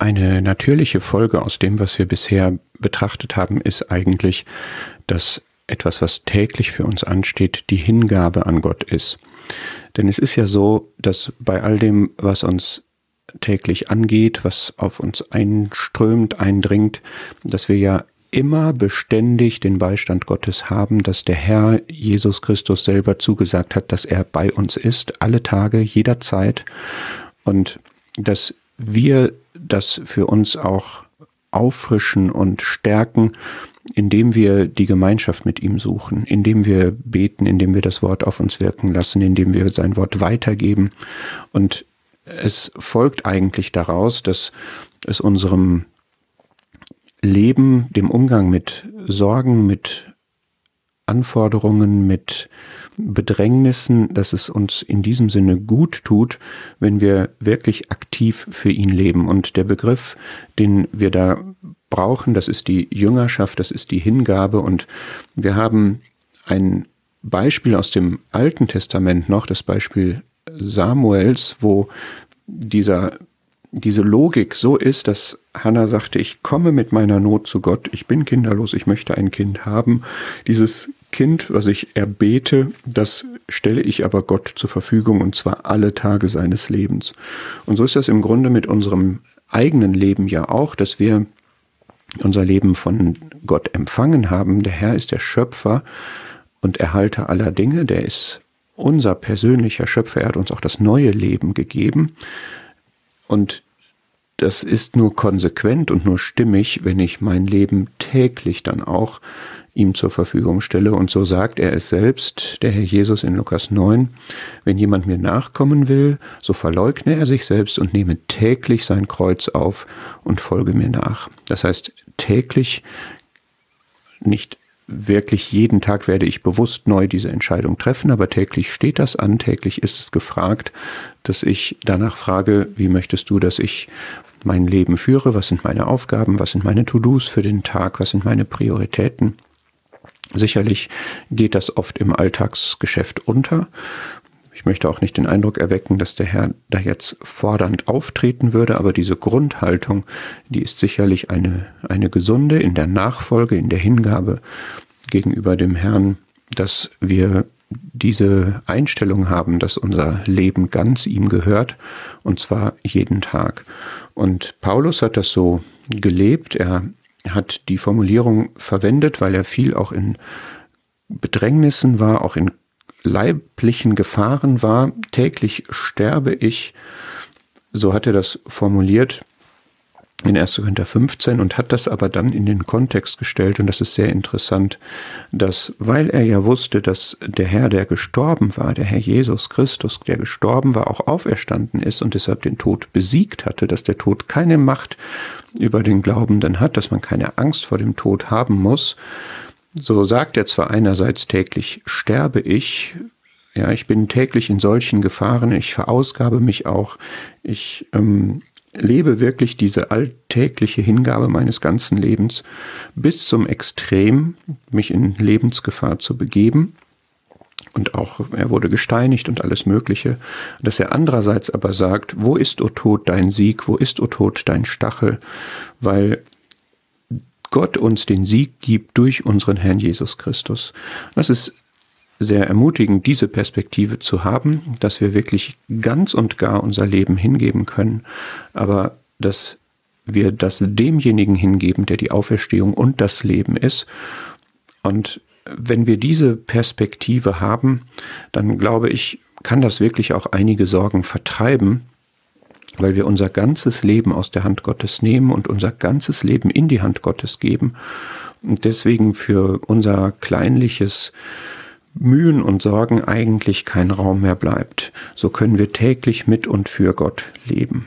eine natürliche Folge aus dem, was wir bisher betrachtet haben, ist eigentlich, dass etwas, was täglich für uns ansteht, die Hingabe an Gott ist. Denn es ist ja so, dass bei all dem, was uns täglich angeht, was auf uns einströmt, eindringt, dass wir ja immer beständig den Beistand Gottes haben, dass der Herr Jesus Christus selber zugesagt hat, dass er bei uns ist, alle Tage, jederzeit und dass wir das für uns auch auffrischen und stärken, indem wir die Gemeinschaft mit ihm suchen, indem wir beten, indem wir das Wort auf uns wirken lassen, indem wir sein Wort weitergeben. Und es folgt eigentlich daraus, dass es unserem Leben, dem Umgang mit Sorgen, mit Anforderungen, mit Bedrängnissen, dass es uns in diesem Sinne gut tut, wenn wir wirklich aktiv für ihn leben. Und der Begriff, den wir da brauchen, das ist die Jüngerschaft, das ist die Hingabe. Und wir haben ein Beispiel aus dem Alten Testament noch, das Beispiel Samuels, wo dieser diese Logik so ist, dass Hannah sagte, ich komme mit meiner Not zu Gott, ich bin kinderlos, ich möchte ein Kind haben. Dieses Kind, was ich erbete, das stelle ich aber Gott zur Verfügung und zwar alle Tage seines Lebens. Und so ist das im Grunde mit unserem eigenen Leben ja auch, dass wir unser Leben von Gott empfangen haben. Der Herr ist der Schöpfer und Erhalter aller Dinge, der ist unser persönlicher Schöpfer, er hat uns auch das neue Leben gegeben. Und das ist nur konsequent und nur stimmig, wenn ich mein Leben täglich dann auch ihm zur Verfügung stelle. Und so sagt er es selbst, der Herr Jesus in Lukas 9, wenn jemand mir nachkommen will, so verleugne er sich selbst und nehme täglich sein Kreuz auf und folge mir nach. Das heißt, täglich nicht wirklich jeden Tag werde ich bewusst neu diese Entscheidung treffen, aber täglich steht das an, täglich ist es gefragt, dass ich danach frage, wie möchtest du, dass ich mein Leben führe, was sind meine Aufgaben, was sind meine To-Dos für den Tag, was sind meine Prioritäten. Sicherlich geht das oft im Alltagsgeschäft unter. Ich möchte auch nicht den Eindruck erwecken, dass der Herr da jetzt fordernd auftreten würde, aber diese Grundhaltung, die ist sicherlich eine, eine gesunde in der Nachfolge, in der Hingabe gegenüber dem Herrn, dass wir diese Einstellung haben, dass unser Leben ganz ihm gehört, und zwar jeden Tag. Und Paulus hat das so gelebt. Er hat die Formulierung verwendet, weil er viel auch in Bedrängnissen war, auch in leiblichen Gefahren war. Täglich sterbe ich. So hat er das formuliert in 1. Korinther 15 und hat das aber dann in den Kontext gestellt. Und das ist sehr interessant, dass weil er ja wusste, dass der Herr, der gestorben war, der Herr Jesus Christus, der gestorben war, auch auferstanden ist und deshalb den Tod besiegt hatte, dass der Tod keine Macht über den Glaubenden hat, dass man keine Angst vor dem Tod haben muss, so sagt er zwar einerseits täglich sterbe ich, ja, ich bin täglich in solchen Gefahren, ich verausgabe mich auch, ich ähm, lebe wirklich diese alltägliche Hingabe meines ganzen Lebens bis zum Extrem, mich in Lebensgefahr zu begeben. Und auch er wurde gesteinigt und alles Mögliche. Dass er andererseits aber sagt, wo ist, o Tod, dein Sieg, wo ist, o Tod, dein Stachel? Weil Gott uns den Sieg gibt durch unseren Herrn Jesus Christus. Das ist sehr ermutigend, diese Perspektive zu haben, dass wir wirklich ganz und gar unser Leben hingeben können, aber dass wir das demjenigen hingeben, der die Auferstehung und das Leben ist. Und wenn wir diese Perspektive haben, dann glaube ich, kann das wirklich auch einige Sorgen vertreiben, weil wir unser ganzes Leben aus der Hand Gottes nehmen und unser ganzes Leben in die Hand Gottes geben und deswegen für unser kleinliches Mühen und Sorgen eigentlich kein Raum mehr bleibt. So können wir täglich mit und für Gott leben.